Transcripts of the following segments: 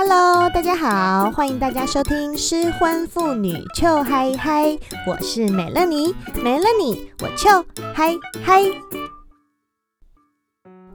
Hello，大家好，欢迎大家收听失婚妇女秋嗨嗨，我是美乐妮，没了你我秋嗨嗨。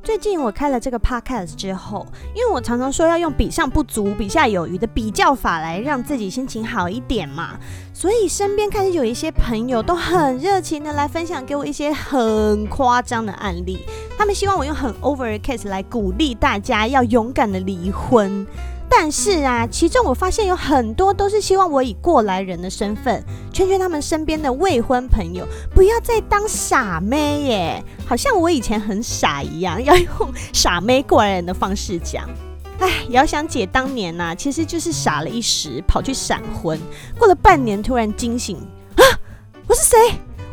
最近我开了这个 podcast 之后，因为我常常说要用比上不足、比下有余的比较法来让自己心情好一点嘛，所以身边开始有一些朋友都很热情的来分享给我一些很夸张的案例，他们希望我用很 over 的 case 来鼓励大家要勇敢的离婚。但是啊，其中我发现有很多都是希望我以过来人的身份，劝劝他们身边的未婚朋友不要再当傻妹耶，好像我以前很傻一样，要用傻妹过来人的方式讲。哎，遥想姐当年呐、其实就是傻了一时，跑去闪婚，过了半年突然惊醒，啊，我是谁？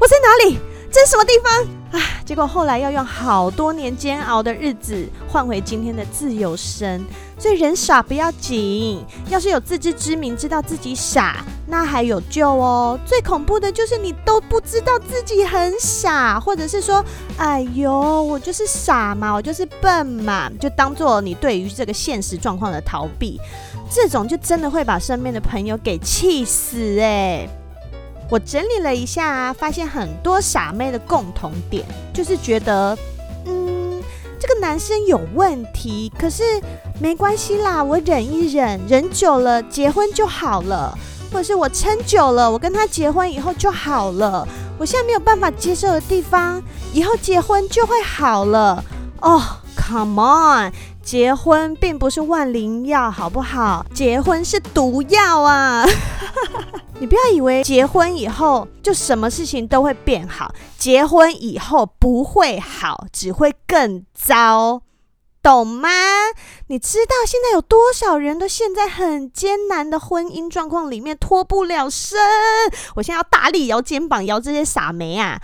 我在哪里？这是什么地方？啊，结果后来要用好多年煎熬的日子换回今天的自由身。所以人傻不要紧，要是有自知之明，知道自己傻，那还有救哦。最恐怖的就是你都不知道自己很傻，或者是说，哎呦，我就是傻嘛，我就是笨嘛，就当做你对于这个现实状况的逃避，这种就真的会把身边的朋友给气死哎。我整理了一下，发现很多傻妹的共同点，就是觉得，嗯，这个男生有问题，可是。没关系啦，我忍一忍，忍久了结婚就好了，或者是我撑久了，我跟他结婚以后就好了。我现在没有办法接受的地方，以后结婚就会好了。哦，Come on，结婚并不是万灵药，好不好？结婚是毒药啊！你不要以为结婚以后就什么事情都会变好，结婚以后不会好，只会更糟。懂吗？你知道现在有多少人都陷在很艰难的婚姻状况里面脱不了身？我现在要大力摇肩膀摇这些傻梅啊！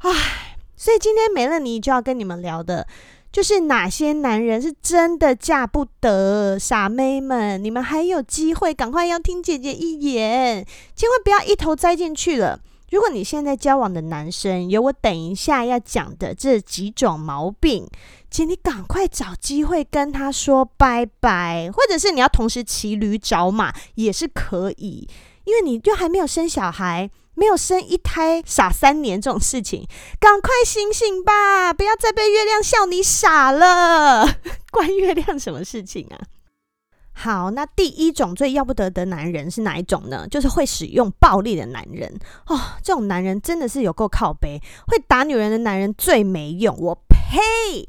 唉，所以今天没了你就要跟你们聊的，就是哪些男人是真的嫁不得？傻妹们，你们还有机会，赶快要听姐姐一言，千万不要一头栽进去了。如果你现在交往的男生有我等一下要讲的这几种毛病，请你赶快找机会跟他说拜拜，或者是你要同时骑驴找马也是可以，因为你就还没有生小孩，没有生一胎傻三年这种事情，赶快醒醒吧，不要再被月亮笑你傻了，关月亮什么事情啊？好，那第一种最要不得的男人是哪一种呢？就是会使用暴力的男人哦。这种男人真的是有够靠背，会打女人的男人最没用。我呸！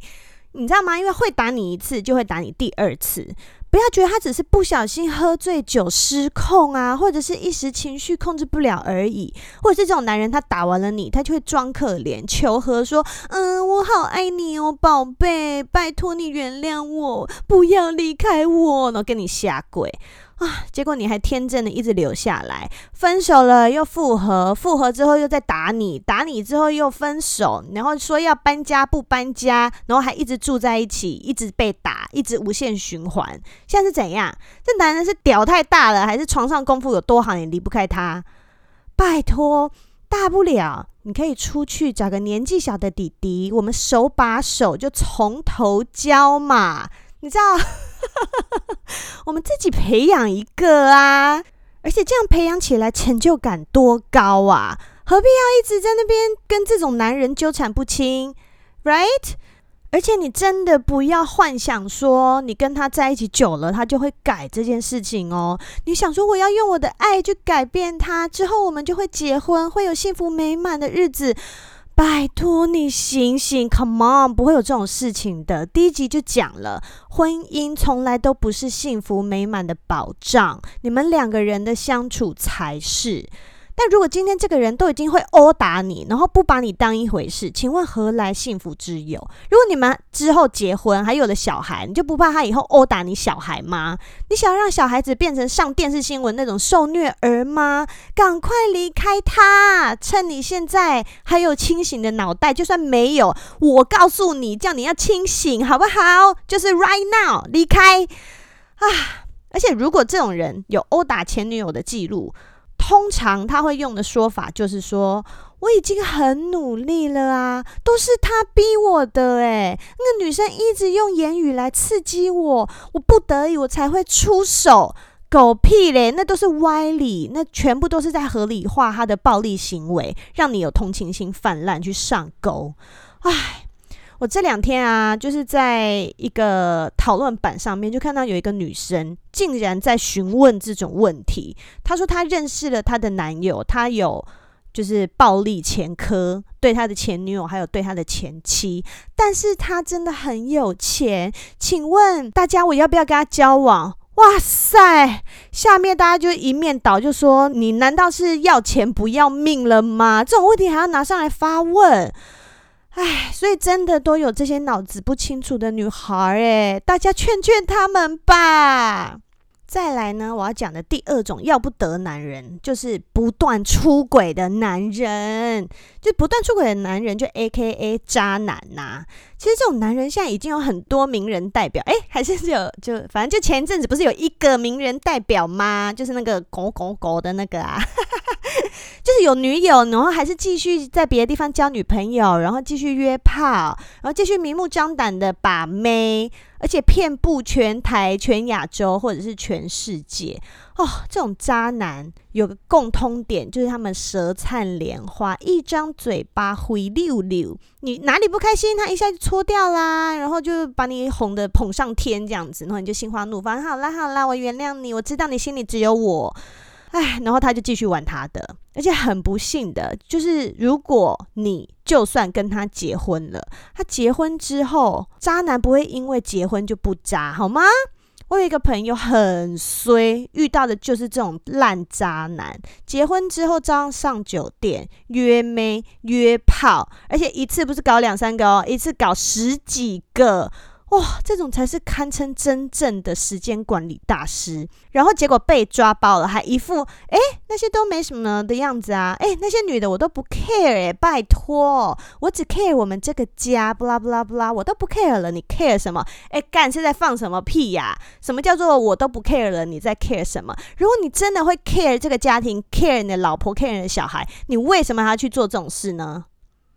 你知道吗？因为会打你一次，就会打你第二次。不要觉得他只是不小心喝醉酒失控啊，或者是一时情绪控制不了而已，或者是这种男人，他打完了你，他就会装可怜求和，说：“嗯，我好爱你哦，宝贝，拜托你原谅我，不要离开我。”然后跟你下跪。啊！结果你还天真的一直留下来，分手了又复合，复合之后又再打你，打你之后又分手，然后说要搬家不搬家，然后还一直住在一起，一直被打，一直无限循环。现在是怎样？这男人是屌太大了，还是床上功夫有多好，你离不开他？拜托，大不了你可以出去找个年纪小的弟弟，我们手把手就从头教嘛，你知道？我们自己培养一个啊，而且这样培养起来成就感多高啊！何必要一直在那边跟这种男人纠缠不清？Right？而且你真的不要幻想说你跟他在一起久了，他就会改这件事情哦。你想说我要用我的爱去改变他，之后我们就会结婚，会有幸福美满的日子。拜托你醒醒，Come on，不会有这种事情的。第一集就讲了，婚姻从来都不是幸福美满的保障，你们两个人的相处才是。但如果今天这个人都已经会殴打你，然后不把你当一回事，请问何来幸福之有？如果你们之后结婚还有了小孩，你就不怕他以后殴打你小孩吗？你想让小孩子变成上电视新闻那种受虐儿吗？赶快离开他，趁你现在还有清醒的脑袋，就算没有，我告诉你，叫你要清醒，好不好？就是 right now 离开啊！而且如果这种人有殴打前女友的记录，通常他会用的说法就是说，我已经很努力了啊，都是他逼我的诶，那个女生一直用言语来刺激我，我不得已我才会出手。狗屁嘞，那都是歪理，那全部都是在合理化他的暴力行为，让你有同情心泛滥去上钩。唉，我这两天啊，就是在一个讨论板上面，就看到有一个女生竟然在询问这种问题。她说她认识了她的男友，她有就是暴力前科，对她的前女友还有对她的前妻，但是她真的很有钱。请问大家，我要不要跟他交往？哇塞！下面大家就一面倒，就说你难道是要钱不要命了吗？这种问题还要拿上来发问？哎，所以真的都有这些脑子不清楚的女孩哎，大家劝劝他们吧。再来呢，我要讲的第二种要不得男人，就是不断出轨的男人。就不断出轨的男人，就 AKA 渣男呐、其实这种男人现在已经有很多名人代表，哎，还是有就反正就前一阵子不是有一个名人代表吗？就是那个狗狗狗的那个啊，就是有女友，然后还是继续在别的地方交女朋友，然后继续约炮，然后继续明目张胆的把妹。而且遍布全台、全亚洲，或者是全世界哦。这种渣男有个共通点，就是他们舌灿莲花，一张嘴巴灰溜溜。你哪里不开心，他一下就搓掉啦，然后就把你哄得捧上天这样子，然后你就心花怒放。好啦好啦，我原谅你，我知道你心里只有我。哎，然后他就继续玩他的，而且很不幸的就是，如果你就算跟他结婚了，他结婚之后，渣男不会因为结婚就不渣，好吗？我有一个朋友很衰，遇到的就是这种烂渣男，结婚之后照样上酒店约妹约炮，而且一次不是搞两三个哦，一次搞十几个。哇，这种才是堪称真正的时间管理大师。然后结果被抓包了，还一副哎那些都没什么的样子啊！哎，那些女的我都不 care 哎，拜托，我只 care 我们这个家，不啦不啦不啦，我都不 care 了，你 care 什么？哎，干是在放什么屁呀？什么叫做我都不 care 了？你在 care 什么？如果你真的会 care 这个家庭，care 你的老婆，care 你的小孩，你为什么还要去做这种事呢？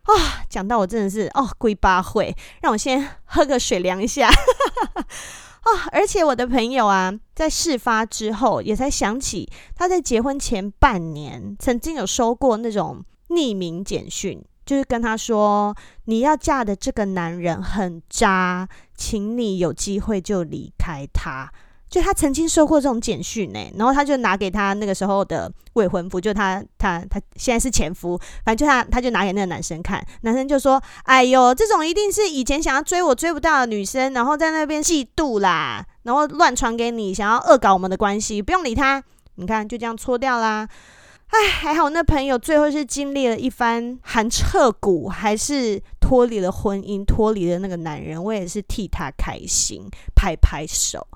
啊、哦，讲到我真的是哦，龟巴会，让我先喝个水凉一下。哦，而且我的朋友啊，在事发之后也才想起，他在结婚前半年曾经有收过那种匿名简讯，就是跟他说：“你要嫁的这个男人很渣，请你有机会就离开他。”就他曾经收过这种简讯呢，然后他就拿给他那个时候的未婚夫，就他他他现在是前夫，反正就他他就拿给那个男生看，男生就说：“哎呦，这种一定是以前想要追我追不到的女生，然后在那边嫉妒啦，然后乱传给你，想要恶搞我们的关系，不用理他。你看就这样搓掉啦。哎，还好那朋友最后是经历了一番寒彻骨，还是脱离了婚姻，脱离了那个男人，我也是替他开心，拍拍手。”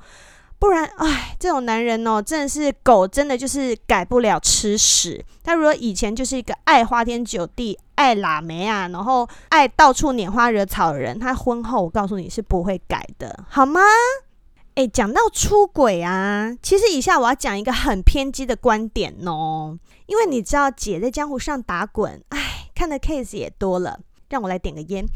不然，哎，这种男人哦，真的是狗，真的就是改不了吃屎。他如果以前就是一个爱花天酒地、爱拉梅啊，然后爱到处拈花惹草的人，他婚后我告诉你是不会改的，好吗？哎，讲到出轨啊，其实以下我要讲一个很偏激的观点哦，因为你知道姐在江湖上打滚，哎，看的 case 也多了，让我来点个烟。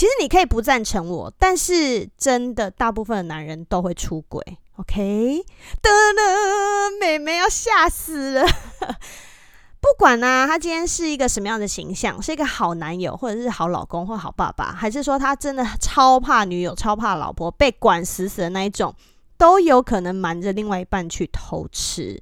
其实你可以不赞成我，但是真的大部分的男人都会出轨，OK？得了，妹妹要吓死了。不管呢、啊，他今天是一个什么样的形象，是一个好男友，或者是好老公或好爸爸，还是说他真的超怕女友、超怕老婆，被管死死的那一种，都有可能瞒着另外一半去偷吃。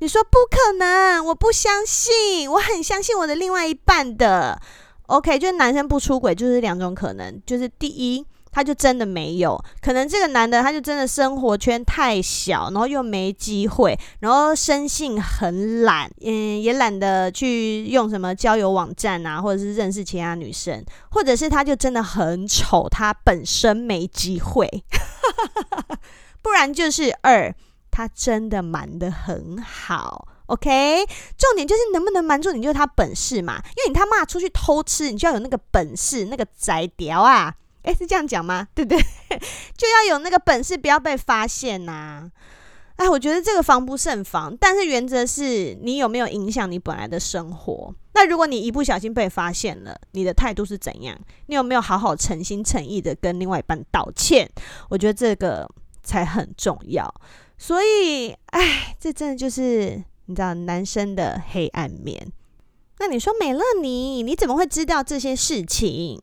你说不可能？我不相信，我很相信我的另外一半的。OK，就是男生不出轨，就是两种可能，就是第一，他就真的没有，可能这个男的他就真的生活圈太小，然后又没机会，然后生性很懒，嗯，也懒得去用什么交友网站啊，或者是认识其他女生，或者是他就真的很丑，他本身没机会，不然就是二，他真的瞒得很好。OK，重点就是能不能瞒住你，就是他本事嘛。因为你他骂出去偷吃，你就要有那个本事，那个宅屌啊！诶，是这样讲吗？对不对？就要有那个本事，不要被发现呐、哎，我觉得这个防不胜防。但是原则是你有没有影响你本来的生活？那如果你一不小心被发现了，你的态度是怎样？你有没有好好诚心诚意的跟另外一半道歉？我觉得这个才很重要。所以，哎，这真的就是你知道男生的黑暗面。那你说美乐妮，你怎么会知道这些事情？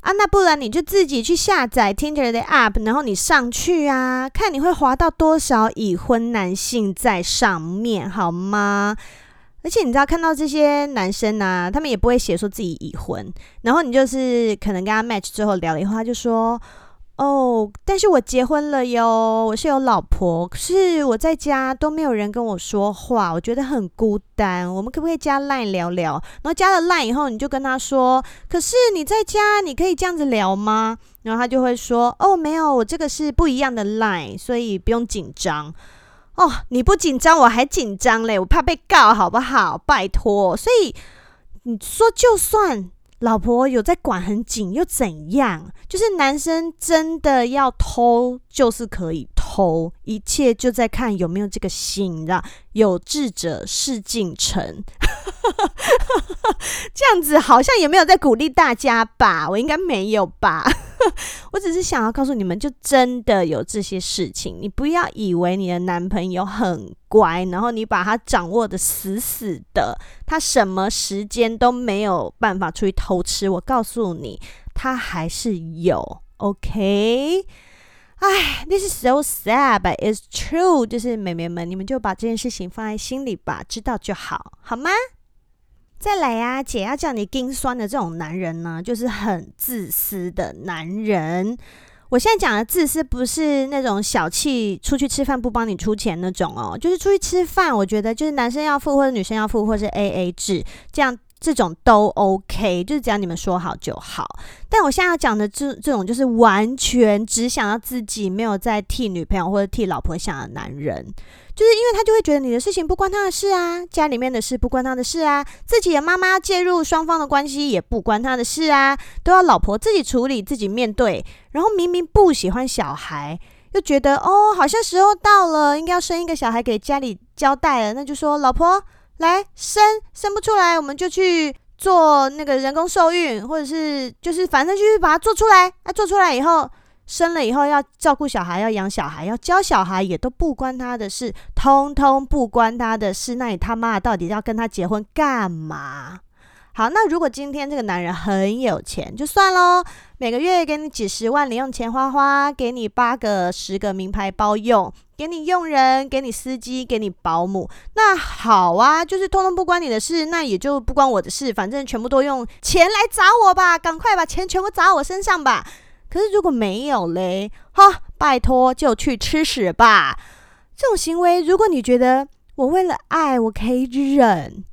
啊，那不然你就自己去下载 Tinder 的 App，然后你上去啊，看你会滑到多少已婚男性在上面，好吗？而且你知道，看到这些男生啊，他们也不会写说自己已婚，然后你就是可能跟他 match 之后聊了以后，他就说。哦，但是我结婚了哟，我是有老婆，可是我在家都没有人跟我说话，我觉得很孤单。我们可不可以加 Line 聊聊？然后加了 Line 以后，你就跟他说，可是你在家，你可以这样子聊吗？然后他就会说，哦，没有，我这个是不一样的 Line，所以不用紧张。哦，你不紧张，我还紧张嘞，我怕被告，好不好？拜托，所以你说就算。老婆有在管很紧又怎样？就是男生真的要偷，就是可以一切就在看有没有这个心，你知道？有志者事竟成，这样子好像也没有在鼓励大家吧？我应该没有吧？我只是想要告诉你们，就真的有这些事情。你不要以为你的男朋友很乖，然后你把他掌握得死死的，他什么时间都没有办法出去偷吃。我告诉你，他还是有。OK，哎，this is so sad, but it's true。就是美眉们，你们就把这件事情放在心里吧，知道就好，好吗？再来呀、啊，姐要叫你丁酸的这种男人呢，就是很自私的男人。我现在讲的自私，不是那种小气，出去吃饭不帮你出钱那种哦，就是出去吃饭，我觉得就是男生要付或者女生要付，或是 AA 制这样。这种都 OK，就是只要你们说好就好。但我现在要讲的这这种，就是完全只想要自己，没有在替女朋友或者替老婆想的男人，就是因为他就会觉得你的事情不关他的事啊，家里面的事不关他的事啊，自己的妈妈介入双方的关系也不关他的事啊，都要老婆自己处理、自己面对。然后明明不喜欢小孩，又觉得哦，好像时候到了，应该要生一个小孩给家里交代了，那就说老婆。来生生不出来，我们就去做那个人工受孕，或者是就是反正就是把它做出来。啊，做出来以后生了以后要照顾小孩，要养小孩，要教小孩，也都不关他的事，通通不关他的事。那你他妈到底要跟他结婚干嘛？好，那如果今天这个男人很有钱，就算喽，每个月给你几十万零用钱花花，给你八个、十个名牌包用，给你佣人，给你司机，给你保姆，那好啊，就是通通不关你的事，那也就不关我的事，反正全部都用钱来砸我吧，赶快把钱全部砸我身上吧。可是如果没有嘞，哈，拜托就去吃屎吧。这种行为，如果你觉得我为了爱我可以忍，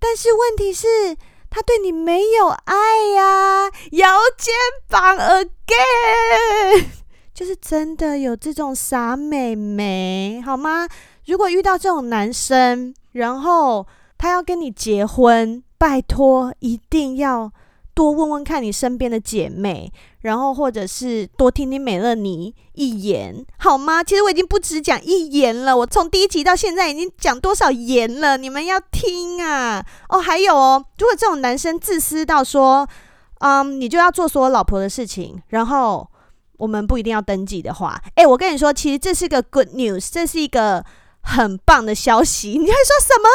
但是问题是。他对你没有爱呀，摇肩膀 again，就是真的有这种傻美眉，好吗？如果遇到这种男生，然后他要跟你结婚，拜托一定要。多问问看你身边的姐妹，然后或者是多听听美乐妮一言，好吗？其实我已经不只讲一言了，我从第一集到现在已经讲多少言了，你们要听啊！哦，还有哦，如果这种男生自私到说，嗯，你就要做所有老婆的事情，然后我们不一定要登记的话，诶，我跟你说，其实这是个 good news，这是一个很棒的消息。你会说什么？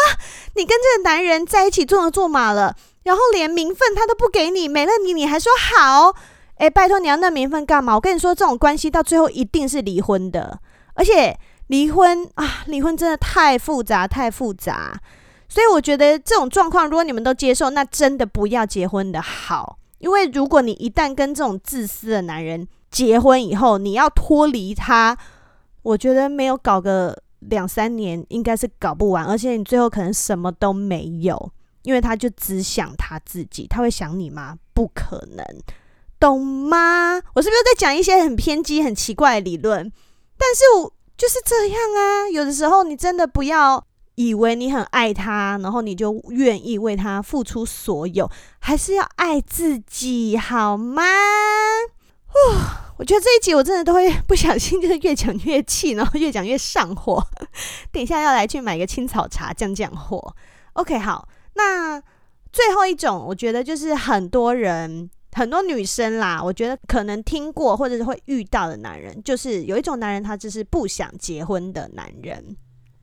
你跟这个男人在一起做牛做马了？然后连名分他都不给你，没了你你还说好？诶，拜托你要那名分干嘛？我跟你说，这种关系到最后一定是离婚的，而且离婚啊，离婚真的太复杂，太复杂。所以我觉得这种状况，如果你们都接受，那真的不要结婚的好。因为如果你一旦跟这种自私的男人结婚以后，你要脱离他，我觉得没有搞个两三年，应该是搞不完，而且你最后可能什么都没有。因为他就只想他自己，他会想你吗？不可能，懂吗？我是不是在讲一些很偏激、很奇怪的理论？但是我就是这样啊。有的时候，你真的不要以为你很爱他，然后你就愿意为他付出所有，还是要爱自己，好吗？我觉得这一集我真的都会不小心，就是越讲越气，然后越讲越上火。等一下要来去买个青草茶降降火。OK，好，那最后一种，我觉得就是很多人。很多女生啦，我觉得可能听过或者是会遇到的男人，就是有一种男人，他就是不想结婚的男人。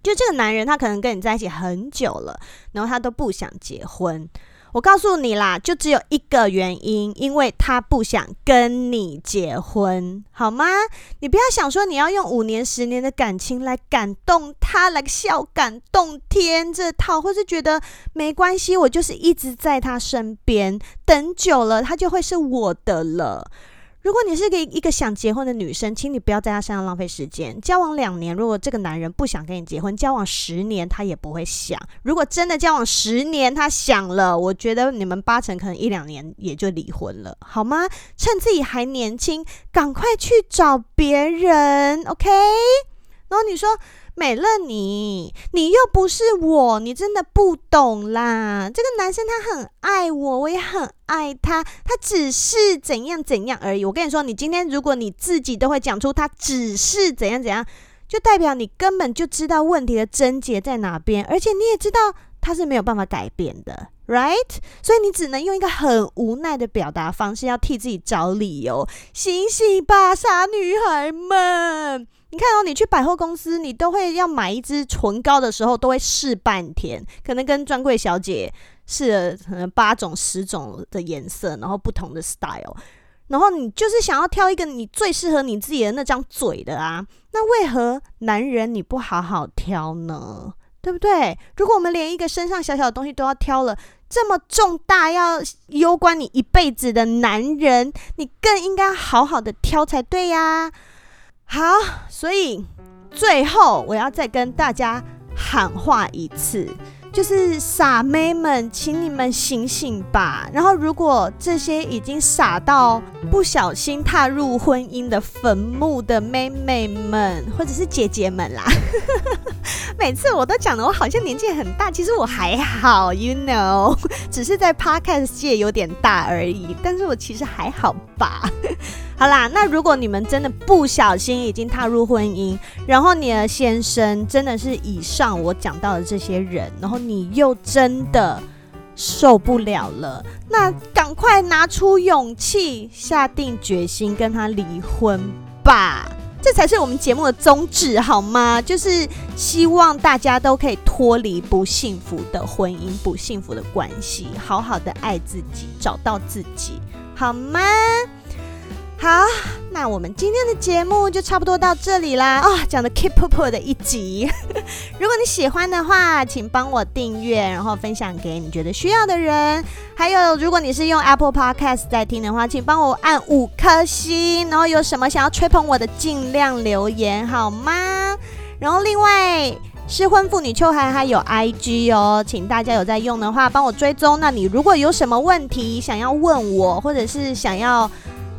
就这个男人，他可能跟你在一起很久了，然后他都不想结婚。我告诉你啦，就只有一个原因，因为他不想跟你结婚，好吗？你不要想说你要用五年、十年的感情来感动他，来笑感动天这套，或是觉得没关系，我就是一直在他身边，等久了他就会是我的了。如果你是个一个想结婚的女生，请你不要在他身上浪费时间。交往两年，如果这个男人不想跟你结婚，交往十年他也不会想。如果真的交往十年他想了，我觉得你们八成可能一两年也就离婚了，好吗？趁自己还年轻，赶快去找别人，OK？然后你说。美乐你，你又不是我，你真的不懂啦。这个男生他很爱我，我也很爱他，他只是怎样怎样而已。我跟你说，你今天如果你自己都会讲出他只是怎样怎样，就代表你根本就知道问题的症结在哪边，而且你也知道他是没有办法改变的，right？所以你只能用一个很无奈的表达方式，要替自己找理由。醒醒吧，傻女孩们！你看哦，你去百货公司，你都会要买一支唇膏的时候，都会试半天，可能跟专柜小姐试了可能八种、十种的颜色，然后不同的 style，然后你就是想要挑一个你最适合你自己的那张嘴的啊。那为何男人你不好好挑呢？对不对？如果我们连一个身上小小的东西都要挑了，这么重大要攸关你一辈子的男人，你更应该好好的挑才对呀。好，所以最后我要再跟大家喊话一次，就是傻妹们，请你们醒醒吧。然后，如果这些已经傻到不小心踏入婚姻的坟墓的妹妹们，或者是姐姐们啦，每次我都讲的我好像年纪很大，其实我还好，you know，只是在 podcast 界有点大而已。但是我其实还好吧。好啦，那如果你们真的不小心已经踏入婚姻，然后你的先生真的是以上我讲到的这些人，然后你又真的受不了了，那赶快拿出勇气，下定决心跟他离婚吧，这才是我们节目的宗旨，好吗？就是希望大家都可以脱离不幸福的婚姻、不幸福的关系，好好的爱自己，找到自己，好吗？好，那我们今天的节目就差不多到这里啦。啊、哦，讲的 keep up 的一集。如果你喜欢的话，请帮我订阅，然后分享给你觉得需要的人。还有，如果你是用 Apple Podcast 在听的话，请帮我按五颗星。然后有什么想要吹捧我的，尽量留言好吗？然后另外，失婚妇女秋寒还有 IG 哦，请大家有在用的话，帮我追踪。那你如果有什么问题想要问我，或者是想要。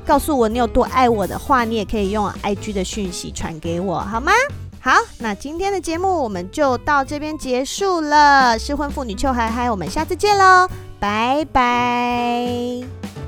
告诉我你有多爱我的话，你也可以用 IG 的讯息传给我，好吗？好，那今天的节目我们就到这边结束了。失婚妇女邱海海，我们下次见喽，拜拜。